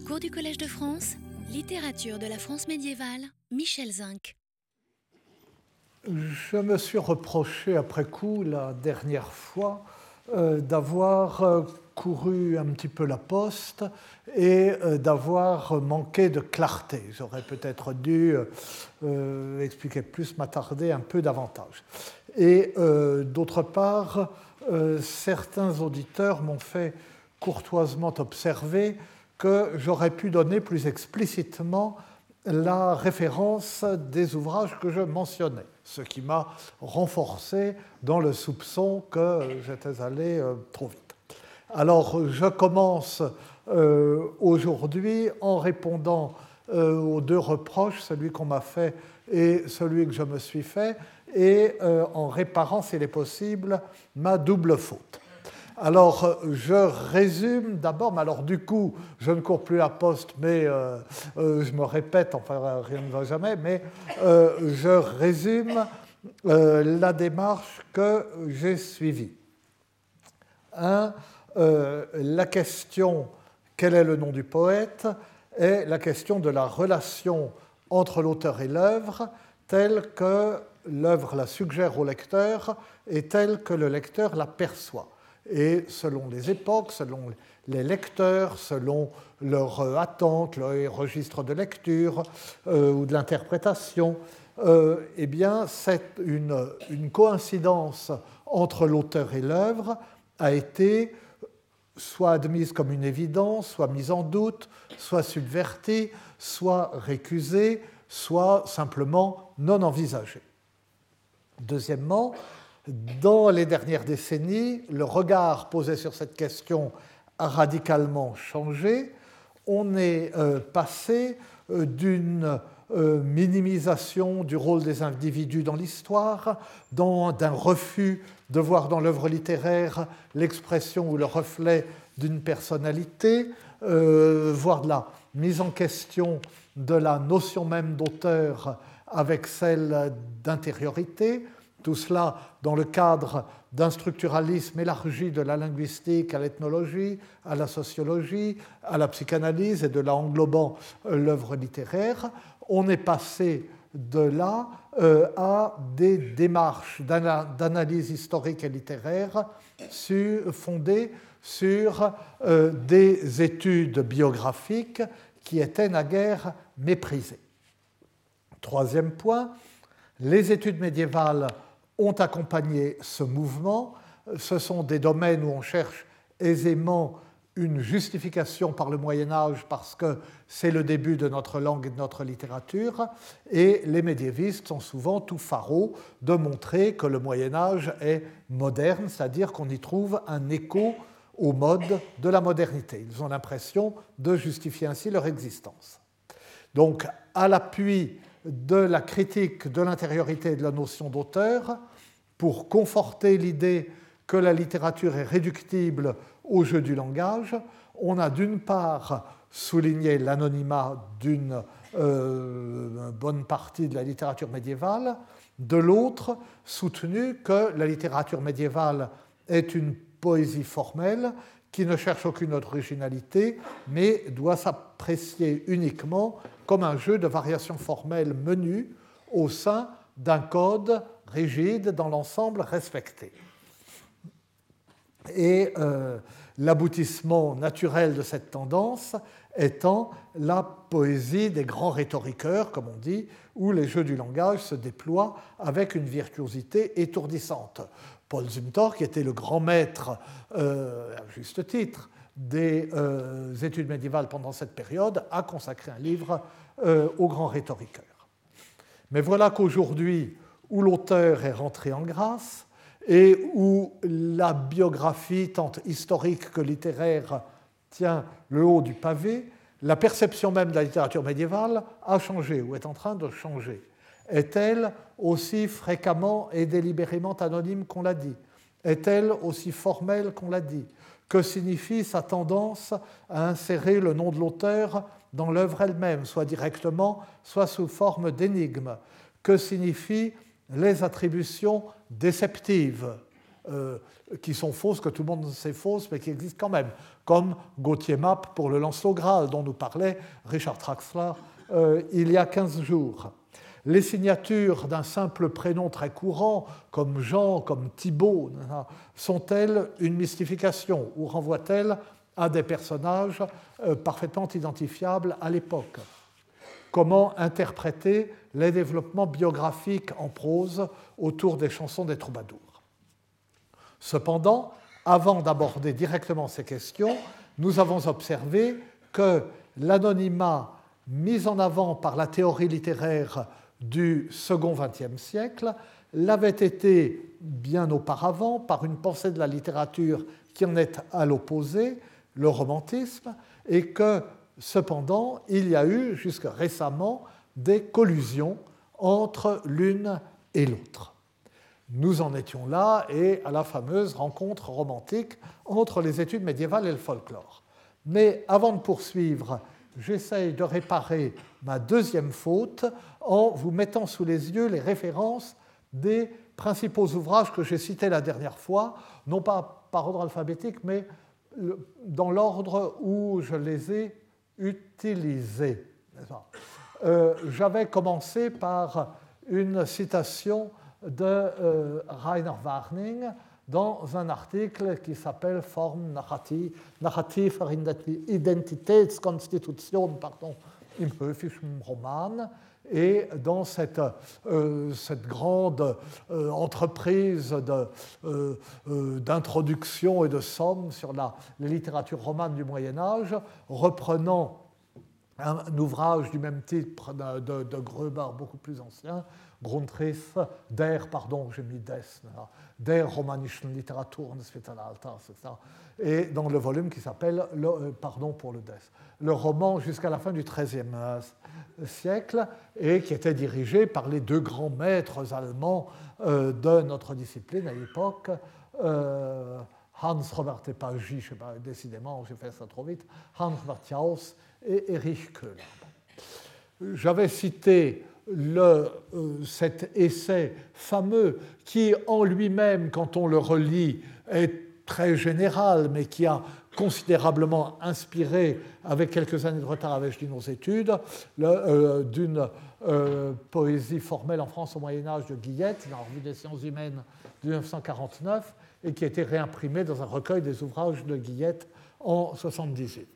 Cours du Collège de France, littérature de la France médiévale, Michel Zinc. Je me suis reproché après coup la dernière fois euh, d'avoir euh, couru un petit peu la poste et euh, d'avoir manqué de clarté. J'aurais peut-être dû expliquer plus, m'attarder un peu davantage. Et d'autre part, certains auditeurs m'ont fait courtoisement observer que j'aurais pu donner plus explicitement la référence des ouvrages que je mentionnais, ce qui m'a renforcé dans le soupçon que j'étais allé euh, trop vite. Alors je commence euh, aujourd'hui en répondant euh, aux deux reproches, celui qu'on m'a fait et celui que je me suis fait, et en réparant, s'il est possible, ma double faute. Alors, je résume d'abord, mais alors du coup, je ne cours plus à poste, mais euh, euh, je me répète, enfin rien ne va jamais, mais euh, je résume la démarche que j'ai suivie. Un, la question quel est le nom du poète est la question de la relation entre l'auteur et l'œuvre, telle que l'œuvre la suggère au lecteur et telle que le lecteur la perçoit et selon les époques, selon les lecteurs, selon leur euh, attente, leur registre de lecture euh, ou de l'interprétation, euh, eh bien, une, une, coïncidence entre l'auteur et l'œuvre a été soit admise comme une évidence, soit mise en doute, soit subvertie, soit récusée, soit simplement non envisagée. Deuxièmement, dans les dernières décennies, le regard posé sur cette question a radicalement changé. On est euh, passé euh, d'une euh, minimisation du rôle des individus dans l'histoire, d'un refus de voir dans l'œuvre littéraire l'expression ou le reflet d'une personnalité, voire de la mise en question de la notion même d'auteur avec celle d'intériorité, tout cela dans le cadre d'un structuralisme élargi de la linguistique à l'ethnologie, à la sociologie, à la psychanalyse et de là englobant euh, l'œuvre littéraire. On est passé de là euh, à des démarches d'analyse historique et littéraire fondées sur euh, des études biographiques qui étaient naguère méprisées. Troisième point, les études médiévales ont accompagné ce mouvement. Ce sont des domaines où on cherche aisément une justification par le Moyen Âge parce que c'est le début de notre langue et de notre littérature, et les médiévistes sont souvent tout faraud de montrer que le Moyen Âge est moderne, c'est-à-dire qu'on y trouve un écho au mode de la modernité. Ils ont l'impression de justifier ainsi leur existence. Donc, à l'appui de la critique de l'intériorité et de la notion d'auteur pour conforter l'idée que la littérature est réductible au jeu du langage. On a d'une part souligné l'anonymat d'une euh, bonne partie de la littérature médiévale, de l'autre soutenu que la littérature médiévale est une poésie formelle qui ne cherche aucune originalité, mais doit s'apprécier uniquement comme un jeu de variations formelles menues au sein d'un code rigide dans l'ensemble respecté. Et euh, l'aboutissement naturel de cette tendance étant la poésie des grands rhétoriqueurs, comme on dit, où les jeux du langage se déploient avec une virtuosité étourdissante. Paul Zumthor, qui était le grand maître, euh, à juste titre, des euh, études médiévales pendant cette période, a consacré un livre euh, aux grands rhétoriqueurs. Mais voilà qu'aujourd'hui, où l'auteur est rentré en grâce et où la biographie, tant historique que littéraire, tient le haut du pavé, la perception même de la littérature médiévale a changé ou est en train de changer. Est-elle aussi fréquemment et délibérément anonyme qu'on l'a dit? Est-elle aussi formelle qu'on l'a dit? Que signifie sa tendance à insérer le nom de l'auteur dans l'œuvre elle-même, soit directement, soit sous forme d'énigme? Que signifient les attributions déceptives qui sont fausses, que tout le monde sait fausses, mais qui existent quand même, comme Gauthier Map pour le Lancelot Graal, dont nous parlait Richard Traxler il y a 15 jours? Les signatures d'un simple prénom très courant, comme Jean, comme Thibault, sont-elles une mystification ou renvoient-elles à des personnages euh, parfaitement identifiables à l'époque? Comment interpréter les développements biographiques en prose autour des chansons des troubadours? Cependant, avant d'aborder directement ces questions, nous avons observé que l'anonymat mis en avant par la théorie littéraire du second XXe siècle l'avait été bien auparavant par une pensée de la littérature qui en est à l'opposé, le romantisme, et que cependant il y a eu jusque récemment des collusions entre l'une et l'autre. Nous en étions là et à la fameuse rencontre romantique entre les études médiévales et le folklore. Mais avant de poursuivre j'essaye de réparer ma deuxième faute en vous mettant sous les yeux les références des principaux ouvrages que j'ai cités la dernière fois, non pas par ordre alphabétique, mais dans l'ordre où je les ai utilisés. Euh, j'avais commencé par une citation de euh, Rainer Warning dans un article qui s'appelle Form narrative, narrativer Identitätskonstitution pardon, im höfischen Roman. Et dans cette, euh, grande euh, entreprise euh, d'introduction et de somme sur la, littérature romane du Moyen Âge, reprenant un, ouvrage du même titre de, de, beaucoup plus ancien, Grundriss, der, pardon, j'ai mis des, der romanischen Literatur et dans le volume qui s'appelle euh, Pardon pour le Des, le roman jusqu'à la fin du XIIIe euh, siècle et qui était dirigé par les deux grands maîtres allemands euh, de notre discipline à l'époque, Hans Robert Epagi, je sais pas, décidément, j'ai fait ça trop vite, Hans Martiaus et Erich Köhler. J'avais cité euh, cet essai fameux qui en lui-même, quand on le relit, est très général, mais qui a considérablement inspiré, avec quelques années de retard avec nos études, euh, d'une euh, poésie formelle en France au Moyen Âge de Guillette, dans la Revue des sciences humaines de 1949, et qui a été réimprimé dans un recueil des ouvrages de Guillette en 1978.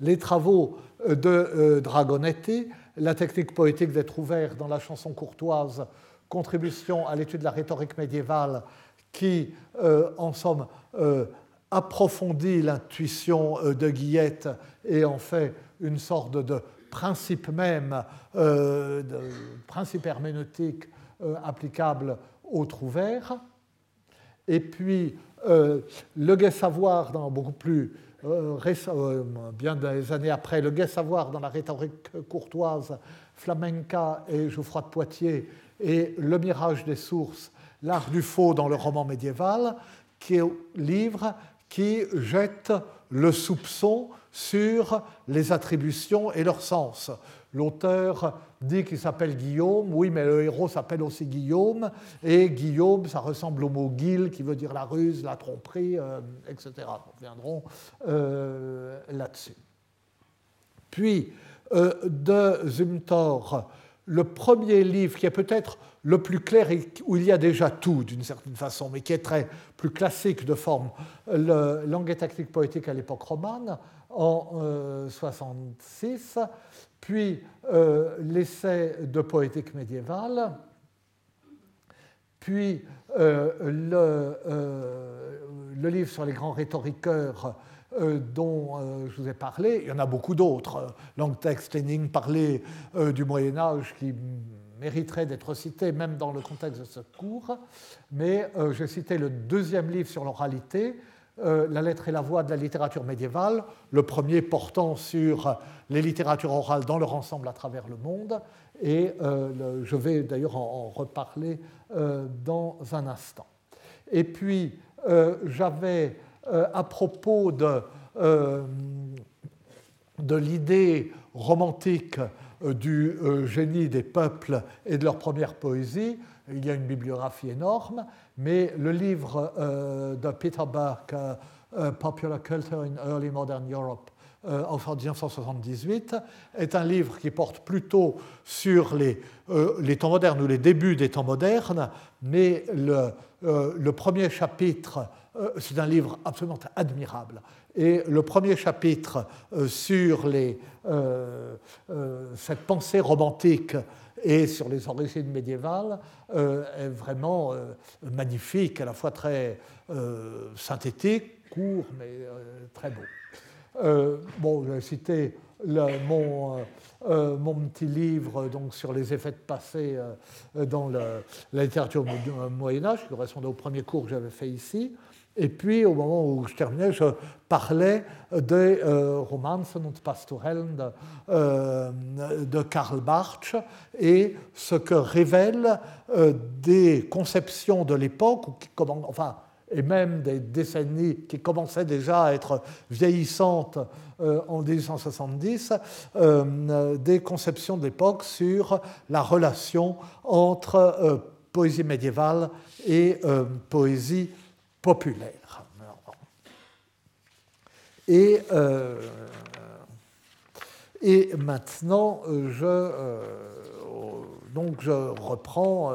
Les travaux de Dragonetti la technique poétique d'être ouvert dans la chanson courtoise, contribution à l'étude de la rhétorique médiévale qui, euh, en somme, euh, approfondit l'intuition euh, de Guillette et en fait une sorte de principe même, de principe herméneutique applicable au trouvère. Et puis, le gai savoir, dans beaucoup plus bien des années après, le gai savoir dans la rhétorique courtoise, Flamenca et Geoffroy de Poitiers, et Le mirage des sources, l'art du faux dans le roman médiéval, qui est livre qui jette le soupçon sur les attributions et leur sens. L'auteur dit qu'il s'appelle Guillaume, oui, mais le héros s'appelle aussi Guillaume, et Guillaume, ça ressemble au mot guil, qui veut dire la ruse, la tromperie, euh, etc. Nous reviendrons euh, là-dessus. Puis, euh, de Zumthor, le premier livre qui est peut-être le plus clair et où il y a déjà tout d'une certaine façon, mais qui est très plus classique de forme, Langue et tactique poétique à l'époque romane, en 66, puis euh, l'essai de poétique médiévale, puis euh, le, euh, le, livre sur les grands rhétoriqueurs dont je vous ai parlé. Il y en a beaucoup d'autres. Langtext, Henning parlait du Moyen Âge qui mériterait d'être cité même dans le contexte de ce cours. Mais j'ai cité le deuxième livre sur l'oralité, euh, la lettre et la voix de la littérature médiévale, le premier portant sur les littératures orales dans leur ensemble à travers le monde, et euh, je vais d'ailleurs en, reparler euh, dans un instant. Et puis, j'avais, à propos de, de l'idée romantique du génie des peuples et de leur première poésie. Il y a une bibliographie énorme, mais le livre de Peter Burke, Popular Culture in Early Modern Europe, euh, en 1978, est un livre qui porte plutôt sur les, euh, temps modernes ou les débuts des temps modernes, mais le, euh, premier chapitre, c'est un livre absolument admirable. Et le premier chapitre sur cette pensée romantique et sur les origines médiévales est vraiment magnifique, à la fois très synthétique, court, mais très beau. Euh, bon, j'ai cité mon, euh, euh, petit livre donc, sur les effets de passé dans la littérature du Moyen-Âge, qui correspondait au premier cours que j'avais fait ici. Et puis, au moment où je terminais, je parlais des Romanzen und Pastorellen de, de, Karl Bartsch et ce que révèlent des conceptions de l'époque, enfin, et même des décennies qui commençaient déjà à être vieillissantes euh, en 1870, euh, des conceptions d'époque sur la relation entre euh, poésie médiévale et poésie populaire. Et, et maintenant, je, donc je reprends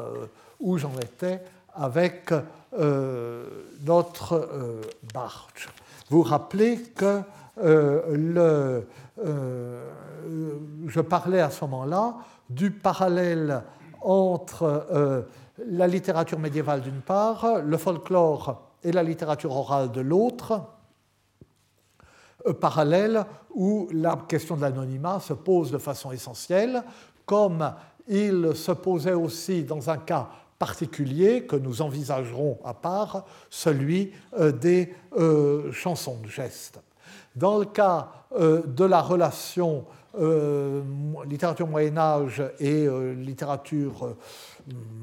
où j'en étais avec euh, notre euh, Barthes. Vous rappelez que euh, le, je parlais à ce moment-là du parallèle entre la littérature médiévale d'une part, le folklore et la littérature orale de l'autre, parallèle où la question de l'anonymat se pose de façon essentielle, comme il se posait aussi dans un cas particulier que nous envisagerons à part, celui euh, des euh, chansons de geste. Dans le cas euh, de la relation littérature Moyen Âge et littérature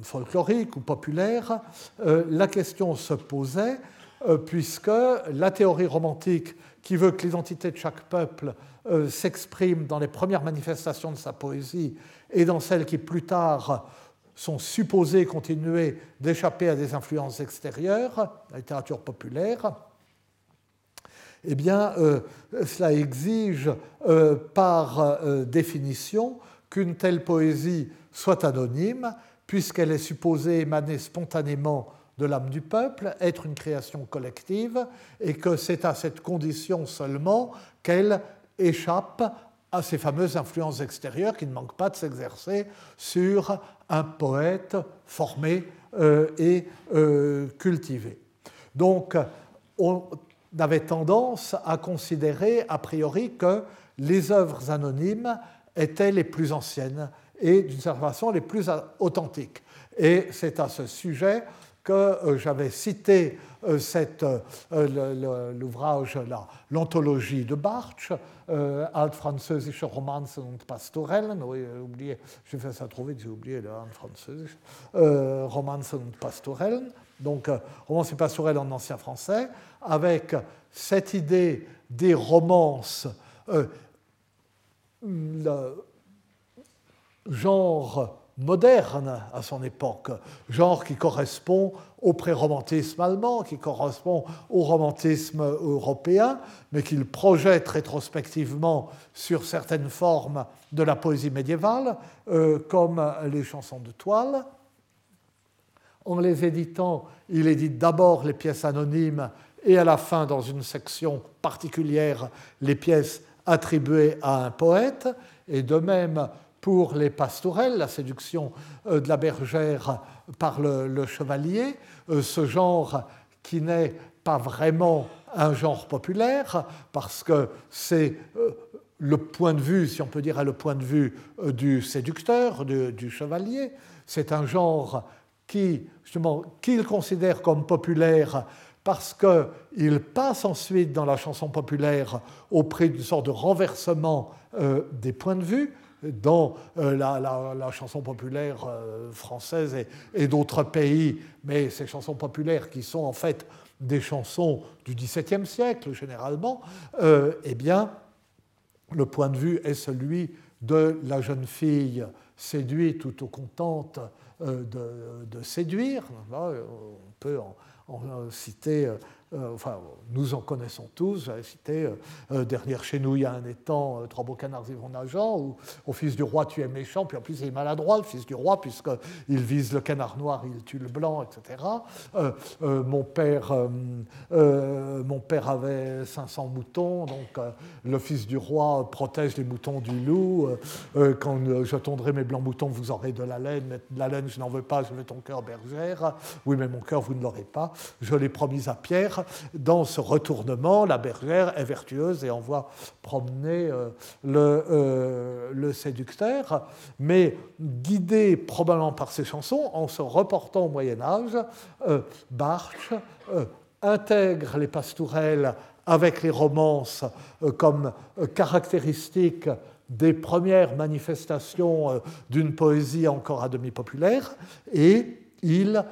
folklorique ou populaire, la question se posait puisque la théorie romantique qui veut que l'identité de chaque peuple s'exprime dans les premières manifestations de sa poésie et dans celles qui plus tard sont supposés continuer d'échapper à des influences extérieures, la littérature populaire, eh bien, euh, cela exige euh, par euh, définition qu'une telle poésie soit anonyme, puisqu'elle est supposée émaner spontanément de l'âme du peuple, être une création collective, et que c'est à cette condition seulement qu'elle échappe à ces fameuses influences extérieures qui ne manquent pas de s'exercer sur un poète formé euh, et euh, cultivé. Donc, on avait tendance à considérer a priori que les œuvres anonymes étaient les plus anciennes et d'une certaine façon les plus authentiques. Et c'est à ce sujet que euh, j'avais cité euh, euh, l'ouvrage, l'anthologie de Bartsch, Altfranzösische Romanzen und Pastorellen, oui, oublié, j'ai fait ça trop vite, j'ai oublié le Altfranzösisch, Romanzen und Pastorellen, donc romances et pastorelles en ancien français, avec cette idée des romances, le genre moderne à son époque, genre qui correspond au pré-romantisme allemand, qui correspond au romantisme européen, mais qu'il projette rétrospectivement sur certaines formes de la poésie médiévale, euh, comme les chansons de toile. En les éditant, il édite d'abord les pièces anonymes et à la fin, dans une section particulière, les pièces attribuées à un poète, et de même pour les pastourelles, la séduction euh, de la bergère par le, chevalier, euh, ce genre qui n'est pas vraiment un genre populaire, parce que c'est euh, le point de vue, si on peut dire, le point de vue du séducteur, du, chevalier. C'est un genre qui, justement, qu'il considère comme populaire parce qu'il passe ensuite dans la chanson populaire au prix d'une sorte de renversement des points de vue, dans euh, la, chanson populaire euh, française et, d'autres pays, mais ces chansons populaires qui sont en fait des chansons du XVIIe siècle généralement, euh, eh bien, le point de vue est celui de la jeune fille séduite ou contente de, séduire. On peut en, citer enfin, nous en connaissons tous. J'avais cité euh, euh, Derrière chez nous, il y a un étang, Trois beaux canards y vont nageant, ou Au fils du roi, tu es méchant, puis en plus il est maladroit, le fils du roi, puisqu'il vise le canard noir, il tue le blanc, etc. mon, père, mon père avait 500 moutons, donc le fils du roi protège les moutons du loup. quand je tondrai mes blancs moutons, vous aurez de la laine, mais de la laine, je n'en veux pas, je veux ton cœur bergère. Oui, mais mon cœur, vous ne l'aurez pas. Je l'ai promis à Pierre dans ce retournement, la bergère est vertueuse et envoie promener euh, le, euh, le, séducteur, mais guidé probablement par ses chansons, en se reportant au Moyen Âge, euh, Barthes intègre les pastourelles avec les romances comme caractéristique des premières manifestations d'une poésie encore à demi populaire, et il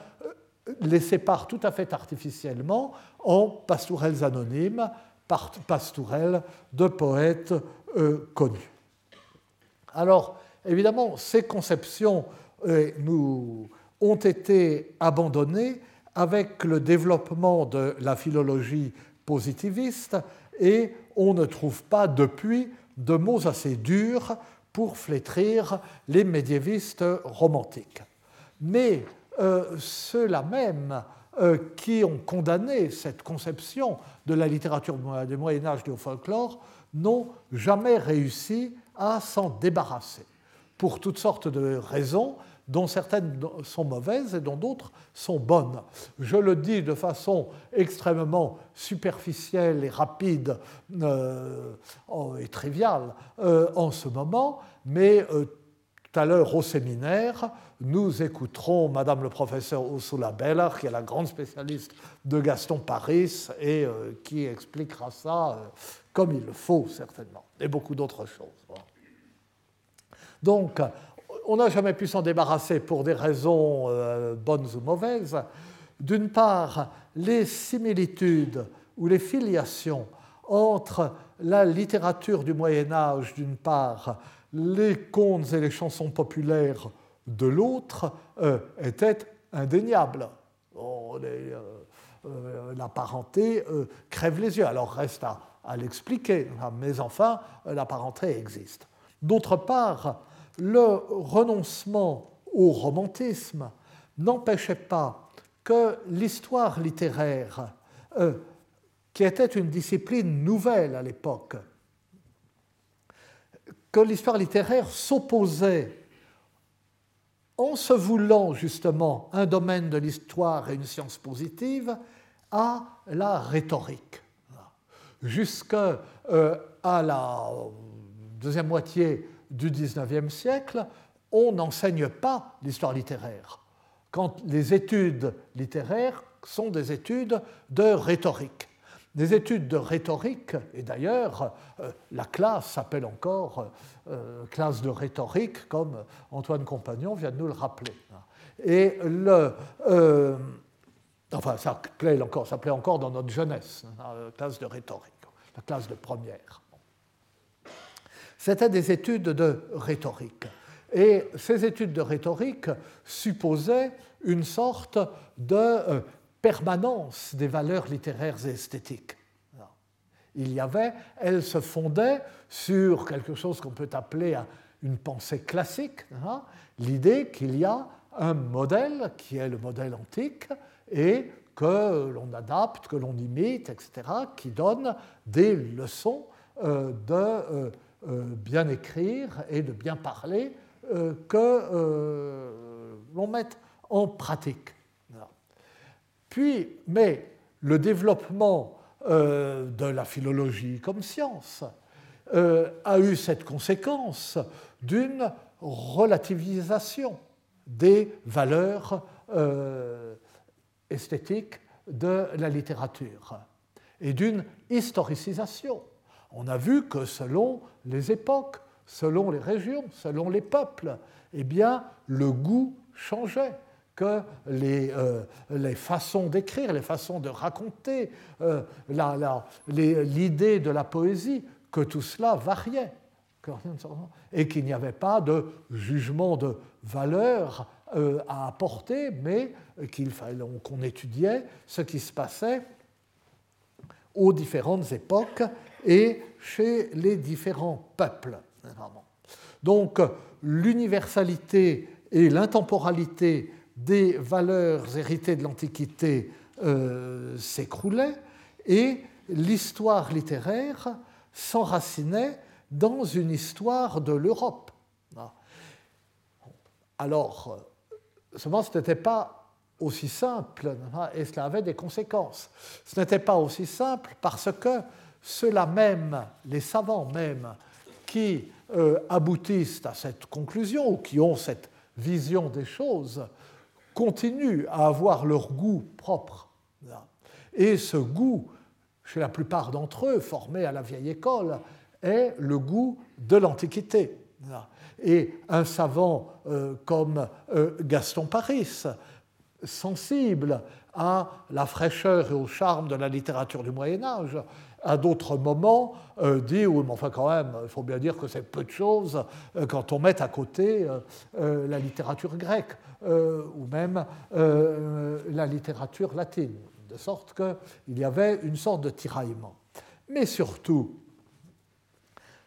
les sépare tout à fait artificiellement en pastourelles anonymes, pastourelles de poètes euh, connus. Alors, évidemment, ces conceptions euh, nous ont été abandonnées avec le développement de la philologie positiviste et on ne trouve pas depuis de mots assez durs pour flétrir les médiévistes romantiques. Mais ceux-là même euh, qui ont condamné cette conception de la littérature du Moyen Âge du folklore n'ont jamais réussi à s'en débarrasser, pour toutes sortes de raisons, dont certaines sont mauvaises et dont d'autres sont bonnes. Je le dis de façon extrêmement superficielle et rapide euh, et triviale euh, en ce moment, mais tout à l'heure au séminaire, nous écouterons Madame le professeur Ursula Beller, qui est la grande spécialiste de Gaston Paris et euh, qui expliquera ça euh, comme il le faut certainement, et beaucoup d'autres choses. Donc, on n'a jamais pu s'en débarrasser pour des raisons euh, bonnes ou mauvaises. D'une part, les similitudes ou les filiations entre la littérature du Moyen Âge, d'une part, les contes et les chansons populaires de l'autre euh, étaient indéniables. Euh, euh, la parenté crève les yeux. Alors reste à, l'expliquer, mais enfin, la parenté existe. D'autre part, le renoncement au romantisme n'empêchait pas que l'histoire littéraire, qui était une discipline nouvelle à l'époque, que l'histoire littéraire s'opposait, en se voulant justement un domaine de l'histoire et une science positive, à la rhétorique. Jusqu'à euh, la deuxième moitié du XIXe siècle, on n'enseigne pas l'histoire littéraire, quand les études littéraires sont des études de rhétorique. Des études de rhétorique, et d'ailleurs, euh, la classe s'appelle encore euh, classe de rhétorique, comme Antoine Compagnon vient de nous le rappeler. Et le. Euh, enfin, ça s'appelait encore, encore dans notre jeunesse, hein, la classe de rhétorique, la classe de première. C'était des études de rhétorique. Et ces études de rhétorique supposaient une sorte de permanence des valeurs littéraires et esthétiques. Il y avait, elle se fondait sur quelque chose qu'on peut appeler une pensée classique, hein, l'idée qu'il y a un modèle qui est le modèle antique et que l'on adapte, que l'on imite, etc., qui donne des leçons euh, de euh, euh, bien écrire et de bien parler que l'on mette en pratique. Puis, mais le développement euh, de la philologie comme science euh, a eu cette conséquence d'une relativisation des valeurs euh, esthétiques de la littérature et d'une historicisation. On a vu que selon les époques, selon les régions, selon les peuples, eh bien, le goût changeait que les, euh, les façons d'écrire, les façons de raconter, euh, l'idée de la poésie, que tout cela variait. et qu'il n'y avait pas de jugement de valeur euh, à apporter, mais qu'il fallait qu'on étudiait ce qui se passait aux différentes époques et chez les différents peuples. Donc l'universalité et l'intemporalité des valeurs héritées de l'Antiquité euh, s'écroulaient et l'histoire littéraire s'enracinait dans une histoire de l'Europe. Alors, seulement ce n'était pas aussi simple et cela avait des conséquences. Ce n'était pas aussi simple parce que ceux-là même, les savants même, qui euh, aboutissent à cette conclusion ou qui ont cette vision des choses, continuent à avoir leur goût propre. Et ce goût, chez la plupart d'entre eux, formé à la vieille école, est le goût de l'Antiquité. Et un savant euh, comme euh, Gaston Paris, sensible à la fraîcheur et au charme de la littérature du Moyen Âge, à d'autres moments euh, dit oui, mais enfin quand même, il faut bien dire que c'est peu de choses quand on met à côté la littérature grecque ou même la littérature latine, de sorte qu'il y avait une sorte de tiraillement. Mais surtout,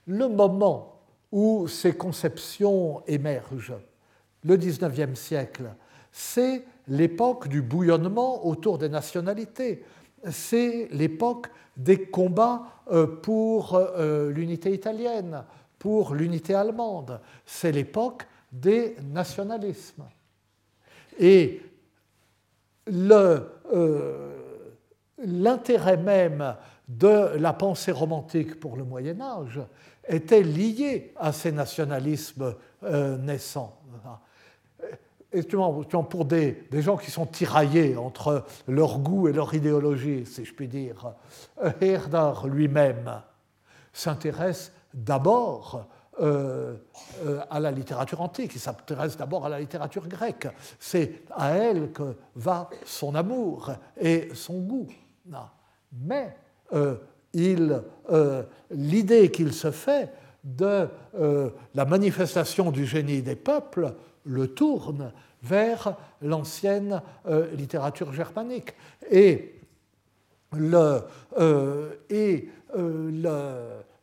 le moment où ces conceptions émergent, le XIXe siècle, c'est l'époque du bouillonnement autour des nationalités, c'est l'époque des combats euh, pour euh, l'unité italienne, pour l'unité allemande, c'est l'époque des nationalismes. Et euh, l'intérêt même de la pensée romantique pour le Moyen Âge était lié à ces nationalismes euh, naissants. Et pour des, gens qui sont tiraillés entre leur goût et leur idéologie, si je puis dire, Herder lui-même s'intéresse d'abord euh, euh, à la littérature antique, il s'intéresse d'abord à la littérature grecque. C'est à elle que va son amour et son goût. Mais euh, euh, l'idée qu'il se fait de euh, la manifestation du génie des peuples le tourne vers l'ancienne littérature germanique. Et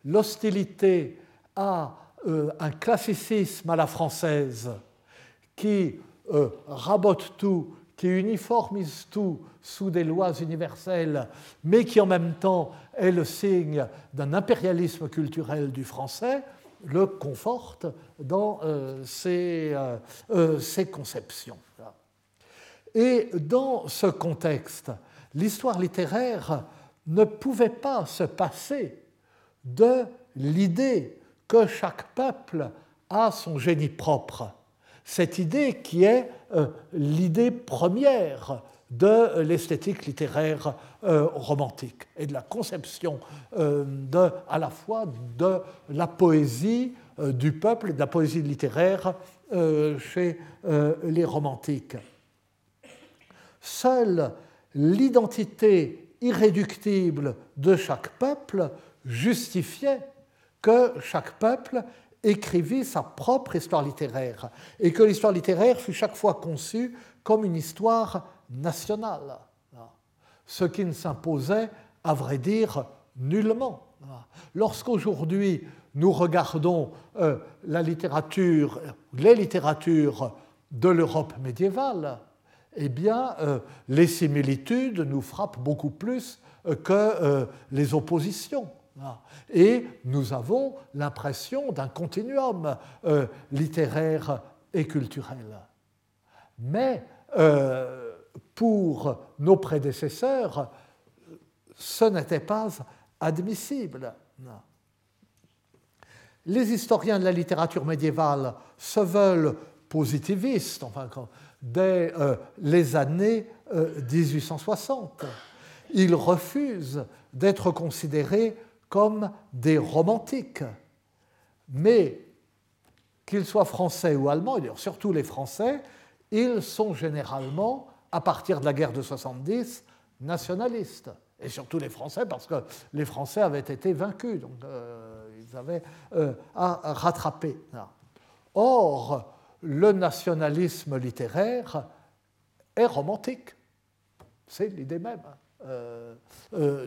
l'hostilité à un classicisme à la française qui rabote tout, qui uniformise tout sous des lois universelles, mais qui en même temps est le signe d'un impérialisme culturel du français, le conforte dans euh, euh, euh, ses, conceptions. Et dans ce contexte, l'histoire littéraire ne pouvait pas se passer de l'idée que chaque peuple a son génie propre. Cette idée qui est l'idée première de l'esthétique littéraire euh, romantique et de la conception euh, de, à la fois de la poésie euh, du peuple et de la poésie littéraire chez les romantiques. Seule l'identité irréductible de chaque peuple justifiait que chaque peuple écrivit sa propre histoire littéraire et que l'histoire littéraire fut chaque fois conçue comme une histoire nationale, ce qui ne s'imposait, à vrai dire, nullement. Lorsqu'aujourd'hui nous regardons euh, la littérature, les littératures de l'Europe médiévale, eh bien, euh, les similitudes nous frappent beaucoup plus euh, que les oppositions. Et nous avons l'impression d'un continuum littéraire et culturel. Mais pour nos prédécesseurs, ce n'était pas admissible. Les historiens de la littérature médiévale se veulent positivistes dès euh, les années 1860. Euh, Ils refusent d'être considérés comme des romantiques. Mais qu'ils soient français ou allemands, et surtout les Français, ils sont généralement à partir de la guerre de 70, nationalistes. Et surtout les Français, parce que les Français avaient été vaincus. Donc euh, il avaient à rattraper. Or, le nationalisme littéraire est romantique. C'est l'idée même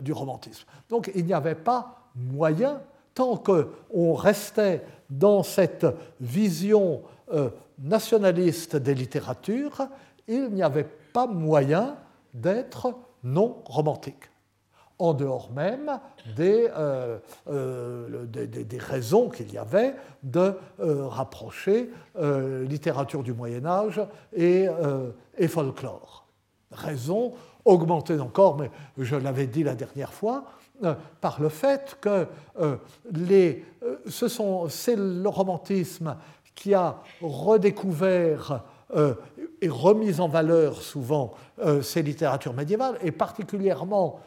du romantisme. Donc il n'y avait pas moyen, tant qu'on restait dans cette vision nationaliste des littératures, il n'y avait pas moyen d'être non romantique, en dehors même des, euh, euh, des, raisons qu'il y avait de euh, rapprocher littérature du Moyen Âge et, et folklore. Raison augmentée encore, mais je l'avais dit la dernière fois, par le fait que les, ce sont, c'est le romantisme qui a redécouvert et remis en valeur souvent euh, ces littératures médiévales, et particulièrement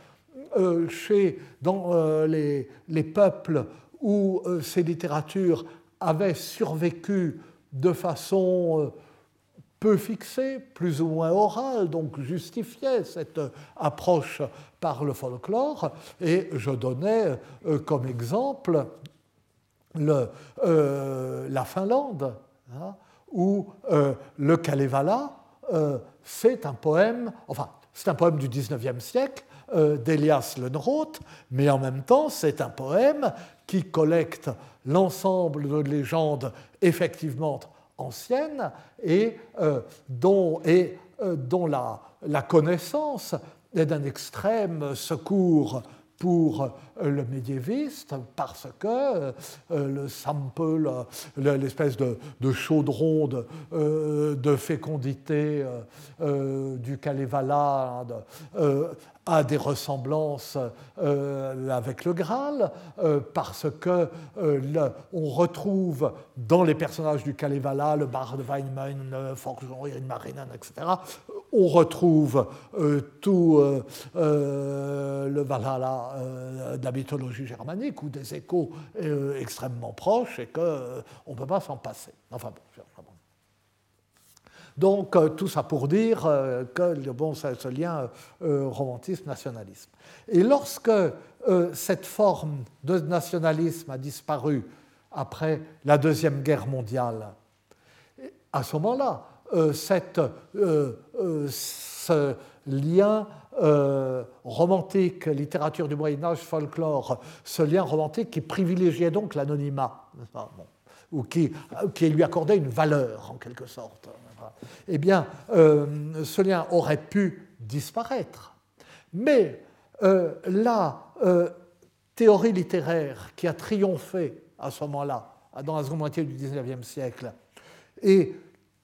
euh, chez, dans les, les, peuples où ces littératures avaient survécu de façon peu fixée, plus ou moins orale, donc justifiait cette approche par le folklore. Et je donnais comme exemple le, la Finlande. Hein, où euh, le Kalevala, euh, c'est un poème, enfin, c'est un poème du XIXe siècle euh, d'Elias Lenroth, mais en même temps, c'est un poème qui collecte l'ensemble de légendes effectivement anciennes et dont, et, dont la, la, connaissance est d'un extrême secours pour euh, le médiéviste parce que euh, le sample, l'espèce de, chaudron de, euh, fécondité du Kalevala a des ressemblances avec le Graal, parce que on retrouve dans les personnages du Kalevala, le Bard de Weinmann, Forgeron, Marinen, etc., on retrouve euh, tout euh, euh, le Valhalla de la mythologie germanique ou des échos extrêmement proches et qu'on ne peut pas s'en passer. Enfin Donc tout ça pour dire que bon, ce lien romantisme-nationalisme. Et lorsque cette forme de nationalisme a disparu après la Deuxième Guerre mondiale, à ce moment-là, cette, euh, euh, ce lien romantique, littérature du Moyen Âge, folklore, ce lien romantique qui privilégiait donc l'anonymat, ou qui, lui accordait une valeur en quelque sorte. Eh bien, ce lien aurait pu disparaître. Mais la théorie littéraire qui a triomphé à ce moment-là, dans la seconde moitié du XIXe siècle, et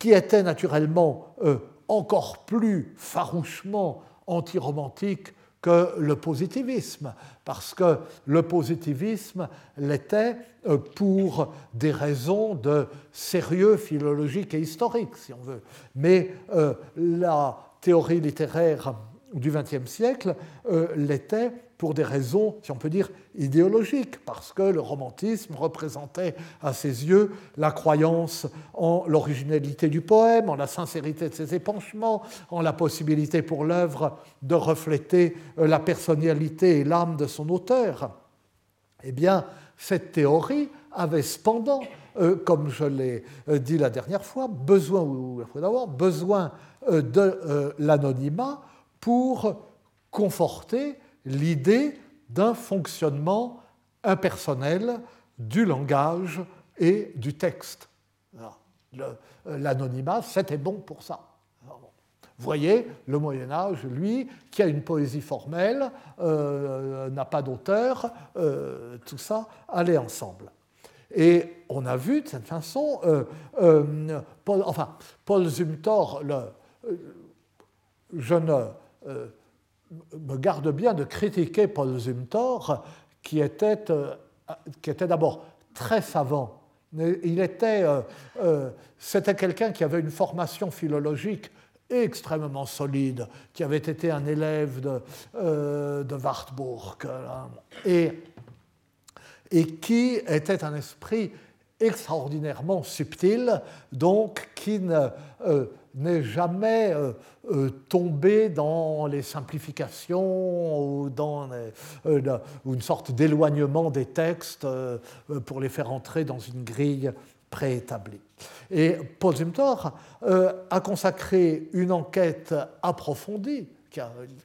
qui était naturellement euh, encore plus farouchement anti-romantique que le positivisme, parce que le positivisme l'était euh, pour des raisons de sérieux philologique et historique, si on veut. Mais euh, la théorie littéraire du XXe siècle l'était pour des raisons, si on peut dire, idéologiques, parce que le romantisme représentait à ses yeux la croyance en l'originalité du poème, en la sincérité de ses épanchements, en la possibilité pour l'œuvre de refléter euh, la personnalité et l'âme de son auteur. Eh bien, cette théorie avait cependant, euh, comme je l'ai euh, dit la dernière fois, besoin, ou d'abord, besoin de l'anonymat pour conforter l'idée d'un fonctionnement impersonnel du langage et du texte. L'anonymat, c'était bon pour ça. Vous voyez, le Moyen Âge, lui, qui a une poésie formelle, euh, n'a pas d'auteur, euh, tout ça allait ensemble. Et on a vu de cette façon, euh, enfin, Paul Zumthor, le, je ne me garde bien de critiquer Paul Zumthor, qui était, euh, était d'abord très savant. Il était, euh, euh, c'était quelqu'un qui avait une formation philologique extrêmement solide, qui avait été un élève de, de Wartburg, et, et qui était un esprit extraordinairement subtil, donc qui n'est jamais tombé dans les simplifications ou dans une sorte d'éloignement des textes pour les faire entrer dans une grille préétablie. Et Paul Zumthor a consacré une enquête approfondie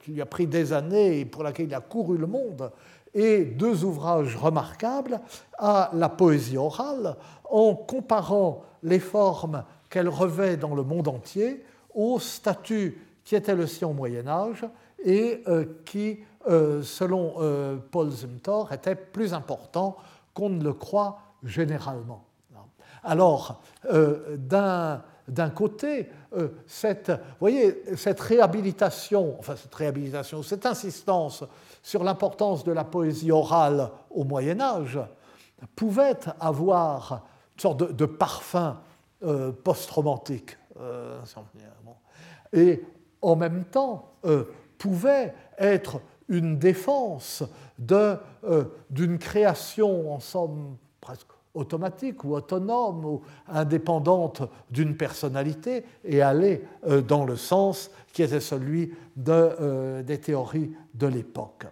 qui, lui a pris des années et pour laquelle il a couru le monde, et deux ouvrages remarquables à la poésie orale en comparant les formes qu'elle revêt dans le monde entier au statut qui était le sien au Moyen Âge et euh, qui, euh, selon euh, Paul Zumthor, était plus important qu'on ne le croit généralement. Alors, d'un côté, cette réhabilitation, enfin cette réhabilitation, cette insistance sur l'importance de la poésie orale au Moyen Âge pouvait avoir une sorte de, parfum euh, post-romantique. Euh, et en même temps, pouvait être une défense d'une création, en somme, presque automatique ou autonome ou indépendante d'une personnalité et aller euh, dans le sens qui était celui de, euh, des théories de l'époque.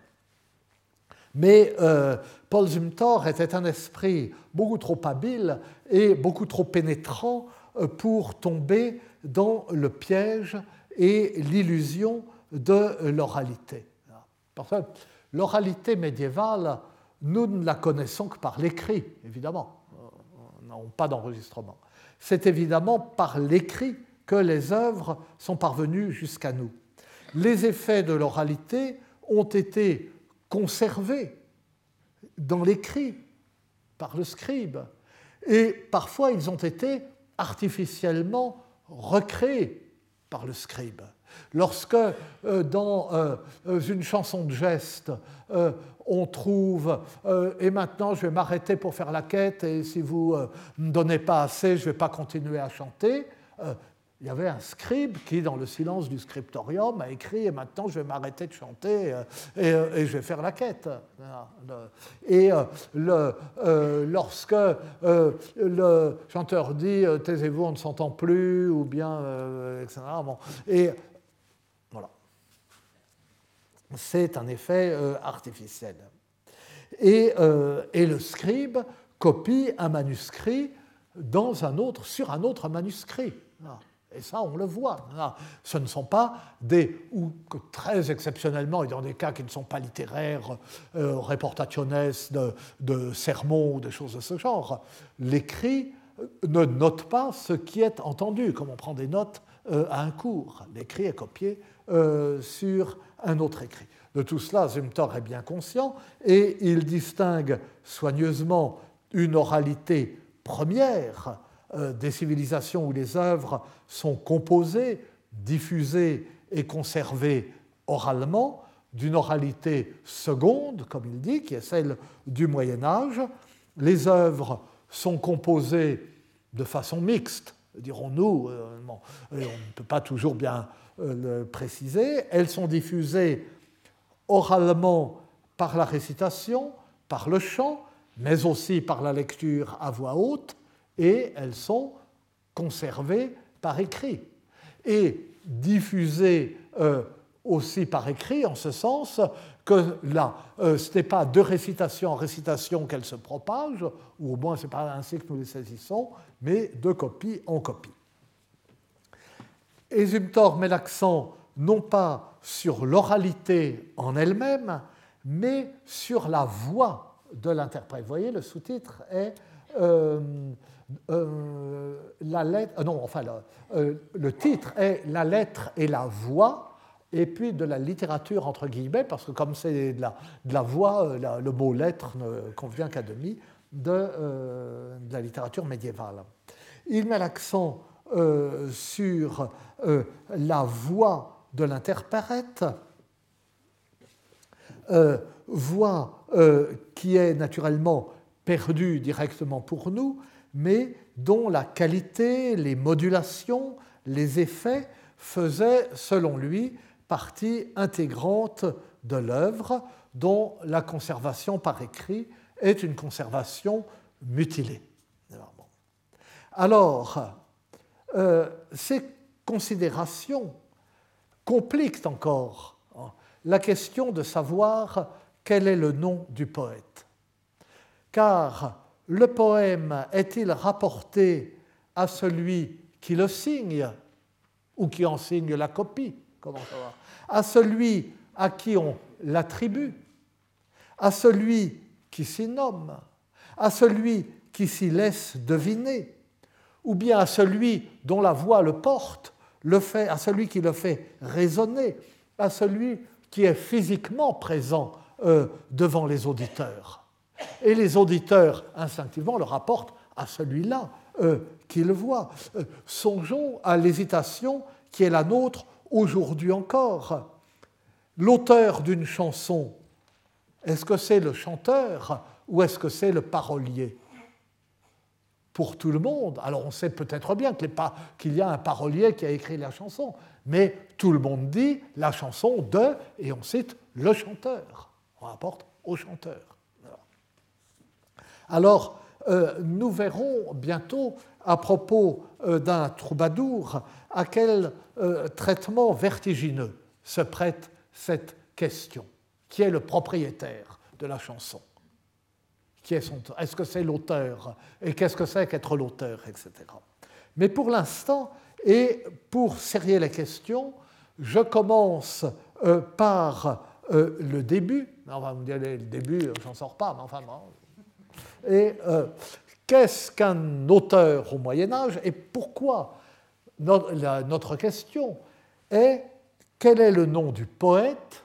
Mais euh, Paul Zumthor était un esprit beaucoup trop habile et beaucoup trop pénétrant pour tomber dans le piège et l'illusion de l'oralité. L'oralité médiévale, nous ne la connaissons que par l'écrit, évidemment pas d'enregistrement. C'est évidemment par l'écrit que les œuvres sont parvenues jusqu'à nous. Les effets de l'oralité ont été conservés dans l'écrit par le scribe, et parfois ils ont été artificiellement recréés par le scribe. Lorsque euh, dans euh, une chanson de geste, euh, on trouve et maintenant je vais m'arrêter pour faire la quête et si vous ne me donnez pas assez, je ne vais pas continuer à chanter. Il y avait un scribe qui, dans le silence du scriptorium, a écrit et maintenant je vais m'arrêter de chanter et, je vais faire la quête. Et lorsque le chanteur dit taisez-vous, on ne s'entend plus, ou bien, etc. et c'est un effet euh, artificiel. Euh, et, le scribe copie un manuscrit dans un autre, sur un autre manuscrit. Et ça, on le voit. Ah, ce ne sont pas des, ou très exceptionnellement, et dans des cas qui ne sont pas littéraires, euh, de, de, sermons ou des choses de ce genre, l'écrit ne note pas ce qui est entendu, comme on prend des notes à un cours. L'écrit est copié sur un autre écrit. De tout cela, Zumthor est bien conscient et il distingue soigneusement une oralité première euh, des civilisations où les œuvres sont composées, diffusées et conservées oralement, d'une oralité seconde, comme il dit, qui est celle du Moyen Âge. Les œuvres sont composées de façon mixte, dirons-nous, euh, on ne peut pas toujours bien euh, le préciser. Elles sont diffusées oralement par la récitation, par le chant, mais aussi par la lecture à voix haute, et elles sont conservées par écrit et diffusées euh, aussi par écrit, en ce sens que là, euh, ce n'est pas de récitation en récitation qu'elles se propagent, ou au moins ce n'est pas ainsi que nous les saisissons, mais de copie en copie. Zumthor met l'accent non pas sur l'oralité en elle-même, mais sur la voix de l'interprète. Vous voyez, le sous-titre est euh, euh, la lettre. Euh, non, enfin, le, titre est La lettre et la voix, et puis de la littérature entre guillemets, parce que comme c'est de la, voix, le mot lettre ne convient qu'à demi, de, la littérature médiévale. Il met l'accent sur la voix de l'interprète, euh, voix euh, qui est naturellement perdue directement pour nous, mais dont la qualité, les modulations, les effets faisaient, selon lui, partie intégrante de l'œuvre, dont la conservation par écrit est une conservation mutilée. Alors, ces considérations compliquent encore hein, la question de savoir quel est le nom du poète. Car le poème est-il rapporté à celui qui le signe ou qui en signe la copie Comment À celui à qui on l'attribue À celui qui s'y nomme À celui qui s'y laisse deviner Ou bien à celui dont la voix le porte, le fait, à celui qui le fait résonner, à celui qui est physiquement présent euh, devant les auditeurs et les auditeurs, instinctivement, le rapportent à celui-là euh, qu'ils voient. Euh, songeons à l'hésitation qui est la nôtre aujourd'hui encore. L'auteur d'une chanson, est-ce que c'est le chanteur ou est-ce que c'est le parolier? Pour tout le monde, alors on sait peut-être bien qu'il y a un parolier qui a écrit la chanson, mais tout le monde dit la chanson de, et on cite le chanteur. On rapporte au chanteur. Alors, euh, nous verrons bientôt, à propos euh, d'un troubadour, à quel euh, traitement vertigineux se prête cette question. Qui est le propriétaire de la chanson? Est-ce que c'est l'auteur? Et qu'est-ce que c'est qu'être l'auteur Etc. Mais pour l'instant, et pour serrer les questions, je commence par le début. On va me dire le début, j'en sors pas, mais enfin, et euh, qu'est-ce qu'un auteur au Moyen Âge et pourquoi notre, question est quel est le nom du poète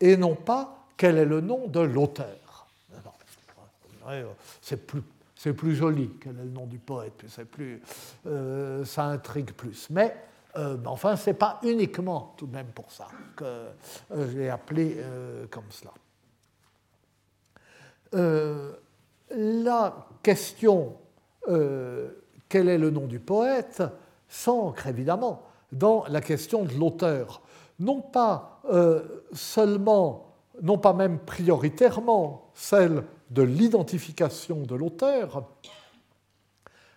et non pas quel est le nom de l'auteur? C'est plus, joli, quel est le nom du poète, c'est plus, euh, ça intrigue plus. Mais euh, enfin, ce n'est pas uniquement tout de même pour ça que j'ai appelé comme cela la question euh, quel est le nom du poète s'ancre évidemment dans la question de l'auteur, non pas euh, seulement, non pas même prioritairement celle de l'identification de l'auteur,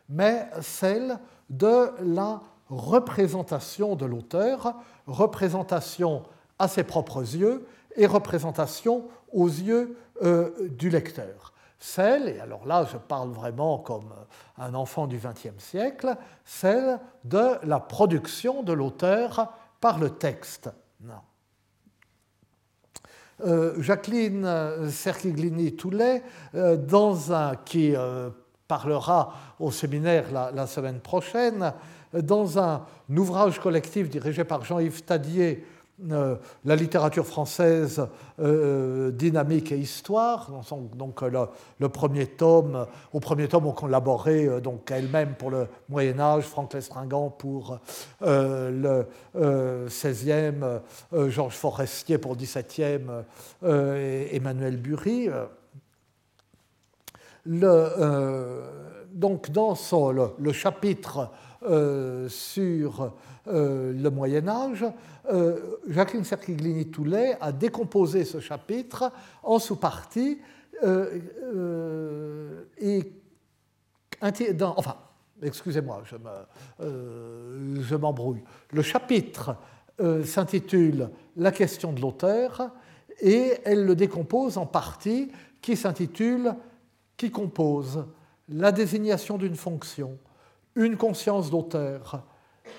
mais celle de la représentation de l'auteur, représentation à ses propres yeux et représentation aux yeux euh, du lecteur celle, et alors là je parle vraiment comme un enfant du XXe siècle, celle de la production de l'auteur par le texte. Euh, Jacqueline Serkiglini-Toulet, euh, qui euh, parlera au séminaire la, semaine prochaine, dans un ouvrage collectif dirigé par Jean-Yves Tadier la littérature française, euh, dynamique et histoire. Donc le, premier tome, au premier tome, on collaboré euh, donc elle-même pour le Moyen Âge, Franck Lestringant pour le 16e, Georges Forestier pour le 17e, et Emmanuel Bury. Donc dans le, chapitre sur le Moyen Âge, euh, Jacqueline Cerchiglini-Toulet a décomposé ce chapitre en sous-parties euh, euh, et enfin, excusez-moi, je m'embrouille. le chapitre s'intitule La question de l'auteur et elle le décompose en parties qui s'intitule Qui compose? La désignation d'une fonction, une conscience d'auteur,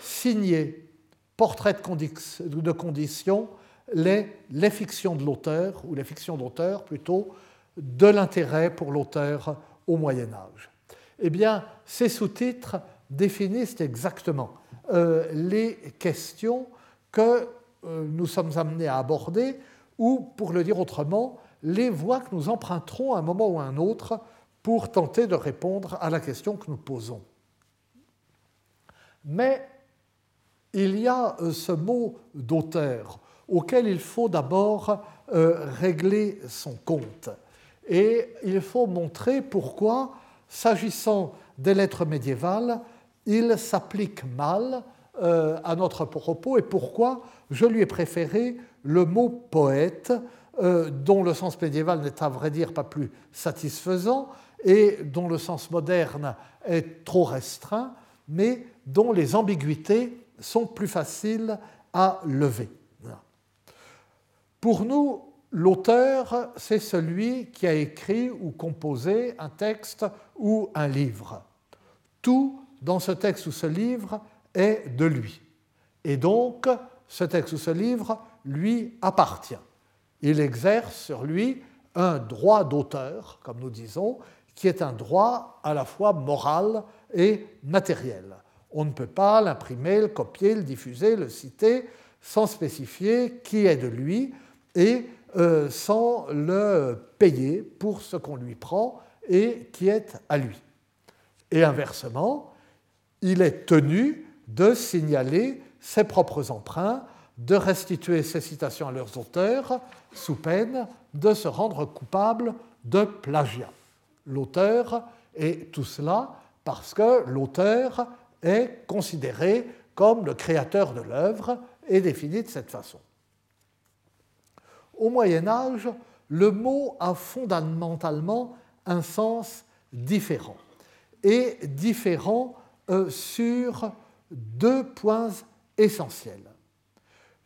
signé, portrait de condition, les, fictions de l'auteur, ou les fictions d'auteur plutôt, de l'intérêt pour l'auteur au Moyen Âge. Eh bien, ces sous-titres définissent exactement euh, les questions que euh, nous sommes amenés à aborder, ou, pour le dire autrement, les voies que nous emprunterons à un moment ou à un autre pour tenter de répondre à la question que nous posons. Mais il y a euh, ce mot d'auteur auquel il faut d'abord euh, régler son compte. Et il faut montrer pourquoi, s'agissant des lettres médiévales, il s'applique mal euh, à notre propos et pourquoi je lui ai préféré le mot poète, dont le sens médiéval n'est à vrai dire pas plus satisfaisant, et dont le sens moderne est trop restreint, mais dont les ambiguïtés sont plus faciles à lever. Pour nous, l'auteur, c'est celui qui a écrit ou composé un texte ou un livre. Tout dans ce texte ou ce livre est de lui. Et donc, ce texte ou ce livre lui appartient. Il exerce sur lui un droit d'auteur, comme nous disons, qui est un droit à la fois moral et matériel. On ne peut pas l'imprimer, le copier, le diffuser, le citer sans spécifier qui est de lui et euh, sans le payer pour ce qu'on lui prend et qui est à lui. Et inversement, il est tenu de signaler ses propres emprunts, de restituer ses citations à leurs auteurs, sous peine de se rendre coupable de plagiat. L'auteur est tout cela parce que l'auteur est considéré comme le créateur de l'œuvre et défini de cette façon. Au Moyen Âge, le mot a fondamentalement un sens différent, et différent euh, sur deux points essentiels.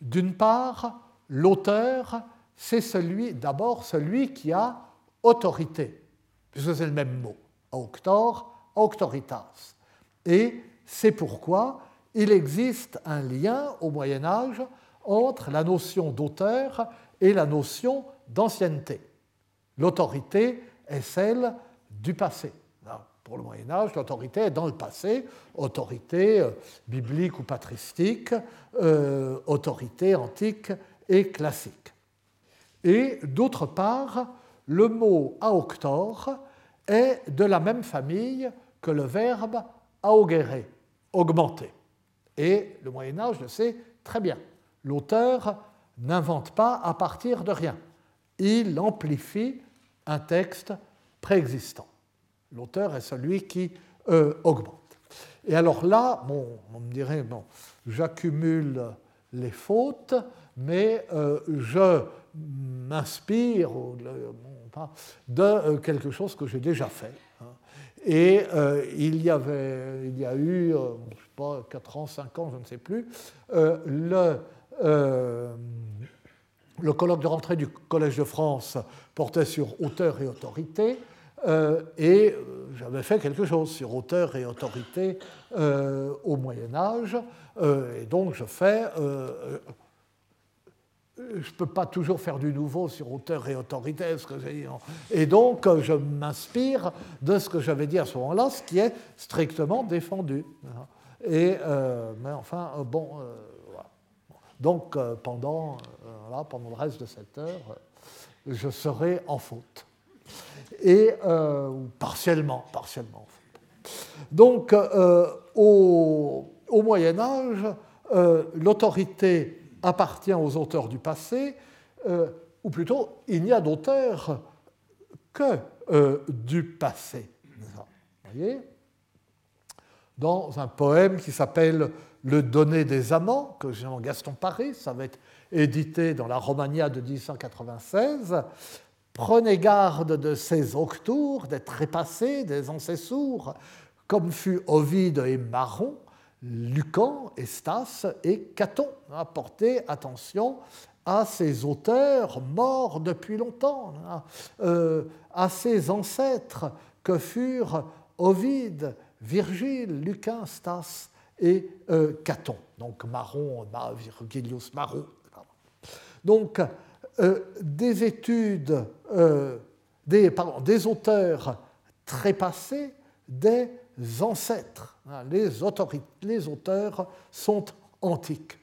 D'une part, l'auteur, c'est celui, d'abord celui qui a autorité, puisque c'est le même mot, auctor, auctoritas. Et c'est pourquoi il existe un lien au Moyen Âge entre la notion d'auteur et la notion d'ancienneté. L'autorité est celle du passé. Pour le Moyen Âge, l'autorité est dans le passé, autorité euh, biblique ou patristique, euh, autorité antique et classique. Et d'autre part, le mot aoctor est de la même famille que le verbe augere, augmenter. Et le Moyen Âge le sait très bien. L'auteur n'invente pas à partir de rien. Il amplifie un texte préexistant. L'auteur est celui qui euh, augmente. Et alors là, bon, on me dirait, bon, j'accumule les fautes, mais euh, je m'inspire de euh, quelque chose que j'ai déjà fait. Et il, y avait, il y a eu, je sais pas, 4 ans, 5 ans, je ne sais plus, le le colloque de rentrée du Collège de France portait sur auteur et autorité, euh, et euh, j'avais fait quelque chose sur auteur et autorité euh, au Moyen Âge, et donc je fais... je ne peux pas toujours faire du nouveau sur auteur et autorité, ce que j'ai dit. Et donc, je m'inspire de ce que j'avais dit à ce moment-là, ce qui est strictement défendu. Et, mais enfin, bon, donc euh, pendant, euh, pendant le reste de cette heure, euh, je serai en faute. Et partiellement, partiellement. Donc au, au, Moyen Âge, l'autorité appartient aux auteurs du passé, ou plutôt il n'y a d'auteur que du passé. Dans un poème qui s'appelle le Donné des amants, que Jean Gaston Paré, ça va être édité dans la Romagna de 1896. Prenez garde de ces octours, des trépassés, des ancessours, comme fut Ovide et Maron, Lucan, Stas et Caton. Portez attention à ces auteurs morts depuis longtemps, hein. euh, à ces ancêtres que furent Ovide, Virgile, Lucan, Stas et euh, Caton, donc Marron, Virgilius Marron. Donc, euh, des études, des, pardon, des auteurs trépassés, des ancêtres. Hein, les, auteurs sont antiques,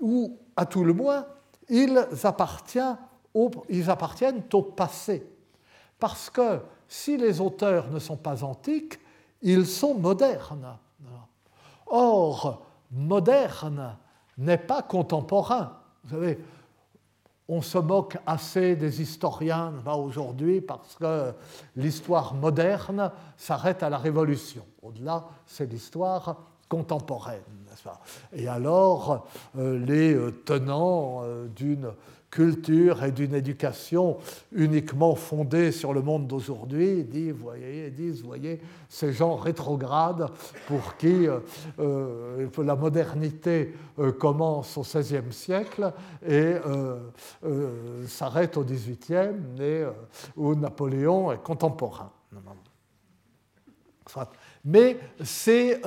ou à tout le moins, ils appartiennent au, ils appartiennent au passé. Parce que si les auteurs ne sont pas antiques, ils sont modernes. Or, moderne n'est pas contemporain. Vous savez, on se moque assez des historiens aujourd'hui parce que l'histoire moderne s'arrête à la Révolution. Au-delà, c'est l'histoire contemporaine. Et alors, euh, les tenants euh, d'une culture et d'une éducation uniquement fondée sur le monde d'aujourd'hui. Ils disent, voyez, disent, voyez, ces gens rétrogrades pour qui euh, euh, la modernité euh, commence au XVIe siècle et s'arrête au XVIIIe, où Napoléon est contemporain. Mais c'est,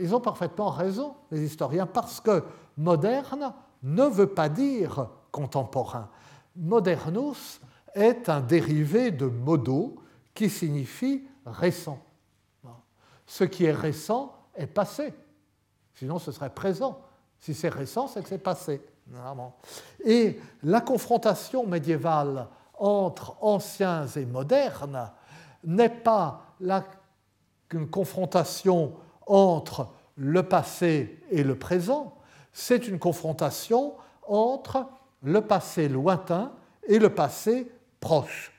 ils ont parfaitement raison, les historiens, parce que moderne ne veut pas dire contemporain. Modernus est un dérivé de modo qui signifie récent. Ce qui est récent est passé. Sinon, ce serait présent. Si c'est récent, c'est que c'est passé. Et la confrontation médiévale entre anciens et modernes n'est pas la, une confrontation entre le passé et le présent, c'est une confrontation entre le passé lointain et le passé proche.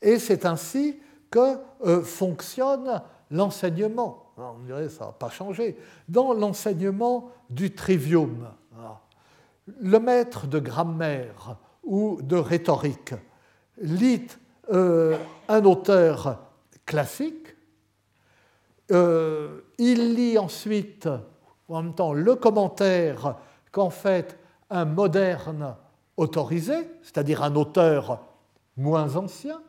Et c'est ainsi que euh, fonctionne l'enseignement. On dirait ça n'a pas changé. Dans l'enseignement du trivium, le maître de grammaire ou de rhétorique lit euh, un auteur classique, euh, il lit ensuite en même temps le commentaire qu'en fait un moderne autorisé, c'est-à-dire un auteur moins ancien.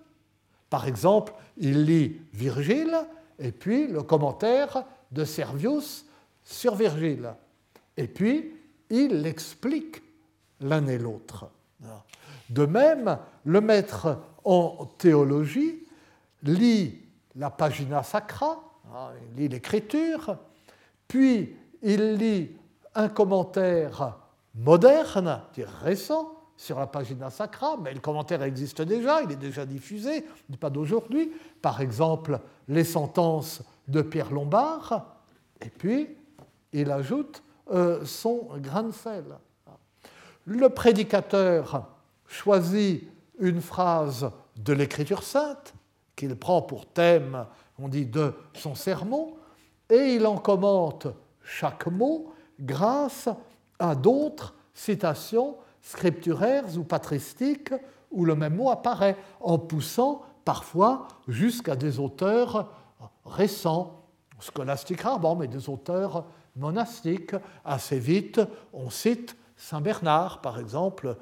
Par exemple, il lit Virgile et puis le commentaire de Servius sur Virgile. Et puis, il l'explique l'un et l'autre. De même, le maître en théologie lit la Pagina Sacra, hein, il lit l'écriture, puis il lit un commentaire moderne, récent, sur la pagina sacra, mais le commentaire existe déjà, il est déjà diffusé, pas d'aujourd'hui. Par exemple, les sentences de Pierre Lombard, et puis il ajoute euh, son grain de sel. Le prédicateur choisit une phrase de l'Écriture sainte qu'il prend pour thème, on dit, de son sermon, et il en commente chaque mot grâce à d'autres citations scripturaires ou patristiques où le même mot apparaît, en poussant parfois jusqu'à des auteurs récents, scolastiques rarement, mais des auteurs monastiques. Assez vite, on cite Saint Bernard, par exemple,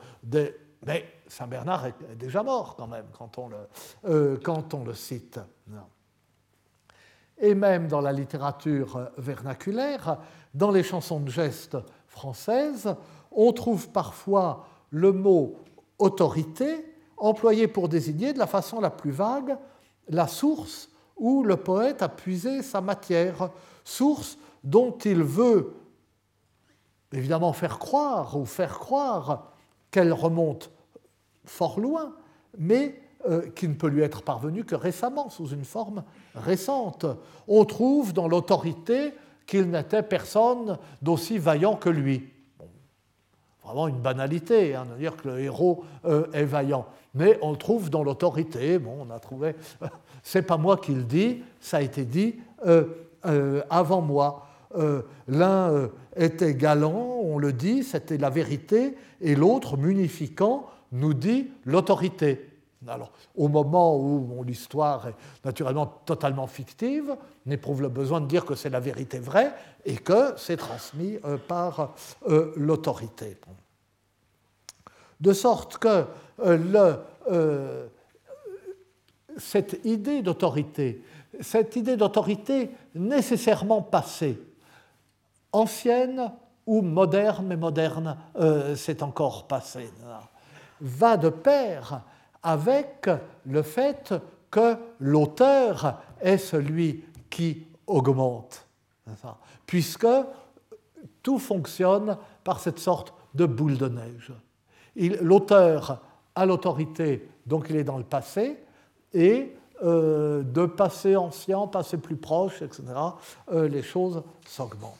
mais Saint Bernard est déjà mort quand même quand on le, euh, quand on le cite et même dans la littérature vernaculaire, dans les chansons de gestes françaises, on trouve parfois le mot autorité employé pour désigner de la façon la plus vague la source où le poète a puisé sa matière, source dont il veut évidemment faire croire ou faire croire qu'elle remonte fort loin, mais qui ne peut lui être parvenu que récemment, sous une forme récente. On trouve dans l'autorité qu'il n'était personne d'aussi vaillant que lui. vraiment une banalité, hein, de dire que le héros euh, est vaillant. Mais on le trouve dans l'autorité. Bon, on a trouvé. C'est pas moi qui le dis, ça a été dit euh, avant moi. L'un était galant, on le dit, c'était la vérité, et l'autre, munifiquant, nous dit l'autorité. Alors, au moment où l'histoire est naturellement totalement fictive, on éprouve le besoin de dire que c'est la vérité vraie et que c'est transmis euh, par euh, l'autorité. De sorte que euh, cette idée d'autorité, cette idée d'autorité nécessairement passée, ancienne ou moderne, mais moderne, c'est encore passé, va de pair avec le fait que l'auteur est celui qui augmente, puisque tout fonctionne par cette sorte de boule de neige. L'auteur a l'autorité, donc il est dans le passé, et euh, de passé ancien, passé plus proche, etc., euh, les choses s'augmentent.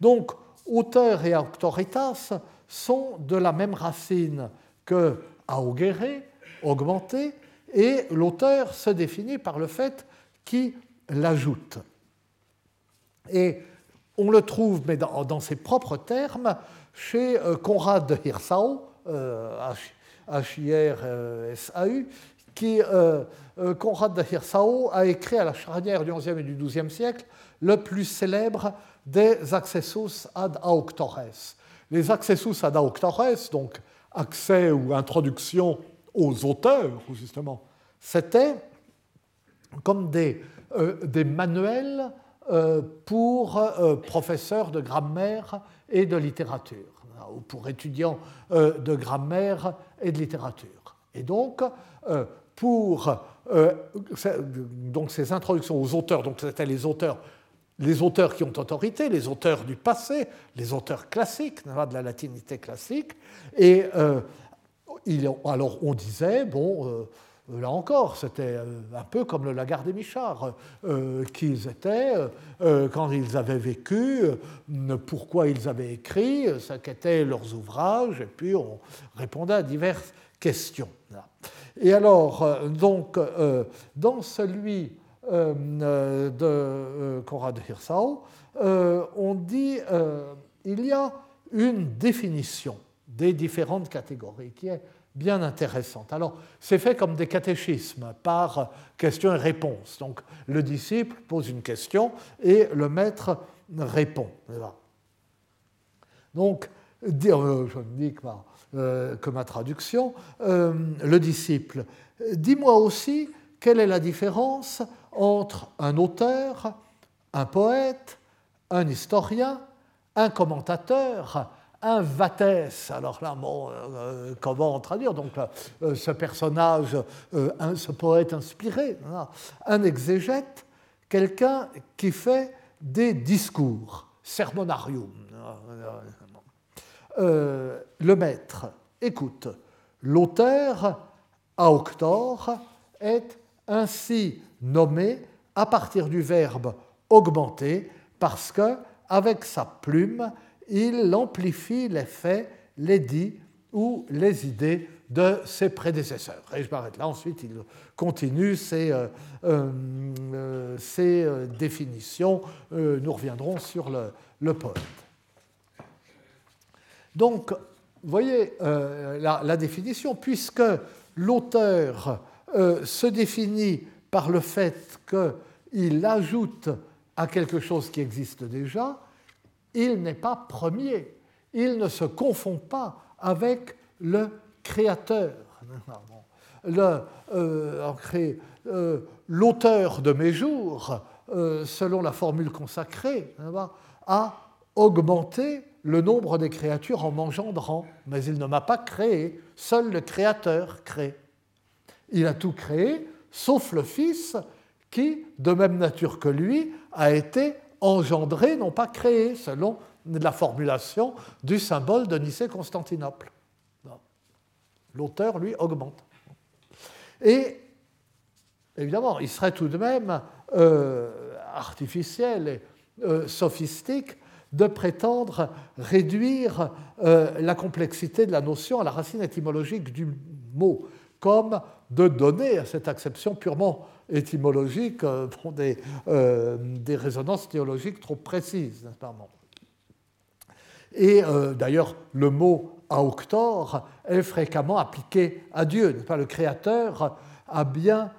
Donc, auteur et autoritas sont de la même racine que augere, augmenter, et l'auteur se définit par le fait qu'il l'ajoute. Et on le trouve, mais dans, ses propres termes, chez Conrad de Hirsau, H-I-R-S-A-U, qui, Conrad de Hirsau a écrit à la charnière du XIe et du XIIe siècle le plus célèbre des accessus ad auctores. Les accessus ad auctores, donc accès ou introduction aux auteurs, justement, c'était comme des, euh, manuels euh, pour euh, professeurs de grammaire et de littérature, ou pour étudiants de grammaire et de littérature. Et donc, pour donc ces introductions aux auteurs, donc c'était les auteurs les auteurs qui ont autorité, les auteurs du passé, les auteurs classiques, de la latinité classique. Et euh, alors on disait, bon, euh, là encore, c'était euh, un peu comme le Lagarde des Michards, qu'ils étaient, quand ils avaient vécu, pourquoi ils avaient écrit, ce qu'étaient leurs ouvrages, et puis on répondait à diverses questions. Et alors, donc, dans celui euh, euh, de euh, Hirsau, on dit il y a une définition des différentes catégories qui est bien intéressante. Alors, c'est fait comme des catéchismes, par question et réponse. Donc, le disciple pose une question et le maître répond. Donc, je ne dis que ma traduction, le disciple, dis-moi aussi quelle est la différence entre un auteur, un poète, un historien, un commentateur, un vatès. Alors là, bon, euh, comment traduire Donc, euh, ce personnage, euh, ce poète inspiré, un exégète, quelqu'un qui fait des discours, sermonarium. le maître, écoute, l'auteur, auctor, est ainsi nommé à partir du verbe augmenter parce que avec sa plume, il amplifie les faits, les dits ou les idées de ses prédécesseurs. Et je m'arrête là. Ensuite, il continue ses, euh, euh, euh, définitions. nous reviendrons sur le, poète. Donc, vous voyez la, définition, puisque l'auteur se définit par le fait qu'il ajoute à quelque chose qui existe déjà, il n'est pas premier, il ne se confond pas avec le créateur. Euh, euh, l'auteur de mes jours, euh, selon la formule consacrée, a augmenté le nombre des créatures en m'engendrant, mais il ne m'a pas créé, seul le créateur crée. Il a tout créé, sauf le Fils qui, de même nature que lui, a été engendré, non pas créé, selon la formulation du symbole de Nicée-Constantinople. L'auteur, lui, augmente. Et évidemment, il serait tout de même euh, artificiel et euh, sophistique de prétendre réduire euh, la complexité de la notion à la racine étymologique du mot, comme de donner à cette acception purement étymologique euh, des, euh, des, résonances théologiques trop précises. Et euh, d'ailleurs, le mot auctor est fréquemment appliqué à Dieu. Pas? Le Créateur a bien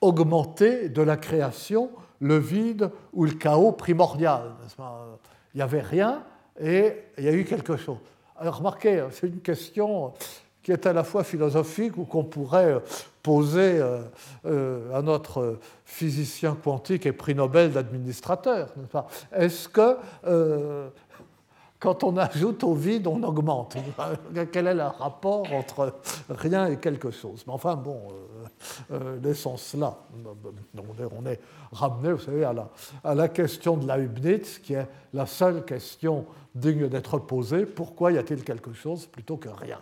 augmenté de la création le vide ou le chaos primordial. Il n'y avait rien et il y a eu quelque chose. Alors remarquez, c'est une question qui est à la fois philosophique ou qu'on pourrait euh, poser euh, euh, à notre physicien quantique et prix Nobel d'administrateur. Est-ce que quand on ajoute au vide, on augmente? Quel est le rapport entre rien et quelque chose? Mais enfin, bon, l'essence là. On est ramené, vous savez, à la, à la question de la Leibniz, qui est la seule question digne d'être posée. Pourquoi y a-t-il quelque chose plutôt que rien?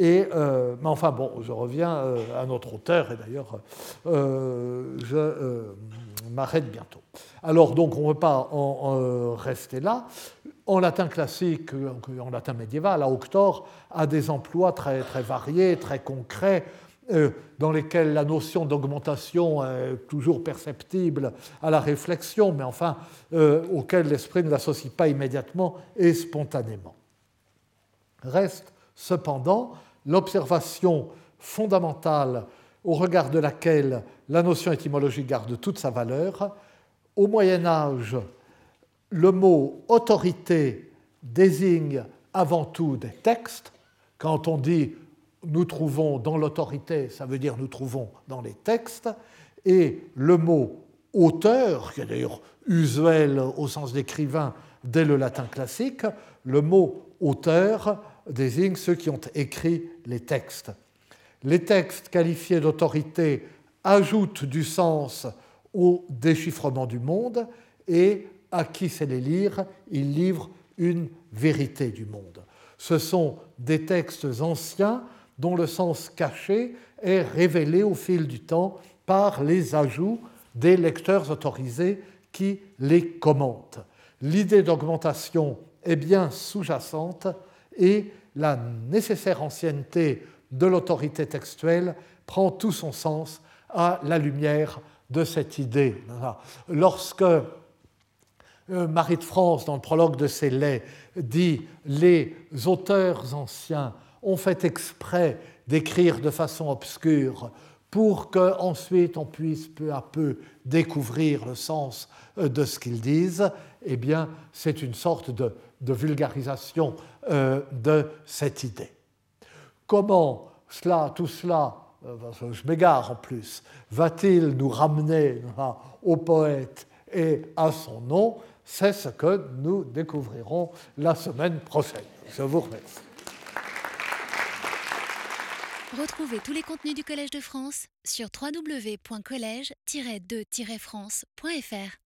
Euh, mais enfin, bon, je reviens euh, à notre auteur, et d'ailleurs, euh, je m'arrête bientôt. Alors, donc, on ne veut pas en, rester là. En latin classique, en latin médiéval, auctor a des emplois très, très variés, très concrets. dans lesquels la notion d'augmentation est toujours perceptible à la réflexion, mais enfin auquel l'esprit ne l'associe pas immédiatement et spontanément. Reste cependant l'observation fondamentale au regard de laquelle la notion étymologique garde toute sa valeur. Au Moyen Âge, le mot autorité désigne avant tout des textes. Quand on dit nous trouvons dans l'autorité, ça veut dire nous trouvons dans les textes, et le mot auteur, qui est d'ailleurs usuel au sens d'écrivain dès le latin classique, le mot auteur désigne ceux qui ont écrit les textes. Les textes qualifiés d'autorité ajoutent du sens au déchiffrement du monde et à qui sait les lire, ils livrent une vérité du monde. Ce sont des textes anciens dont le sens caché est révélé au fil du temps par les ajouts des lecteurs autorisés qui les commentent. L'idée d'augmentation est bien sous-jacente et la nécessaire ancienneté de l'autorité textuelle prend tout son sens à la lumière de cette idée. Lorsque euh, Marie de France, dans le prologue de ses laits, dit Les auteurs anciens ont fait exprès d'écrire de façon obscure pour qu'ensuite on puisse peu à peu découvrir le sens euh, de ce qu'ils disent, eh bien, c'est une sorte de, vulgarisation euh, de cette idée. Comment cela, tout cela, euh, je m'égare en plus, va-t-il nous ramener au poète et à son nom? C'est ce que nous découvrirons la semaine prochaine. Je vous remercie. Retrouvez tous les contenus du Collège de France sur www.colège-2-france.fr.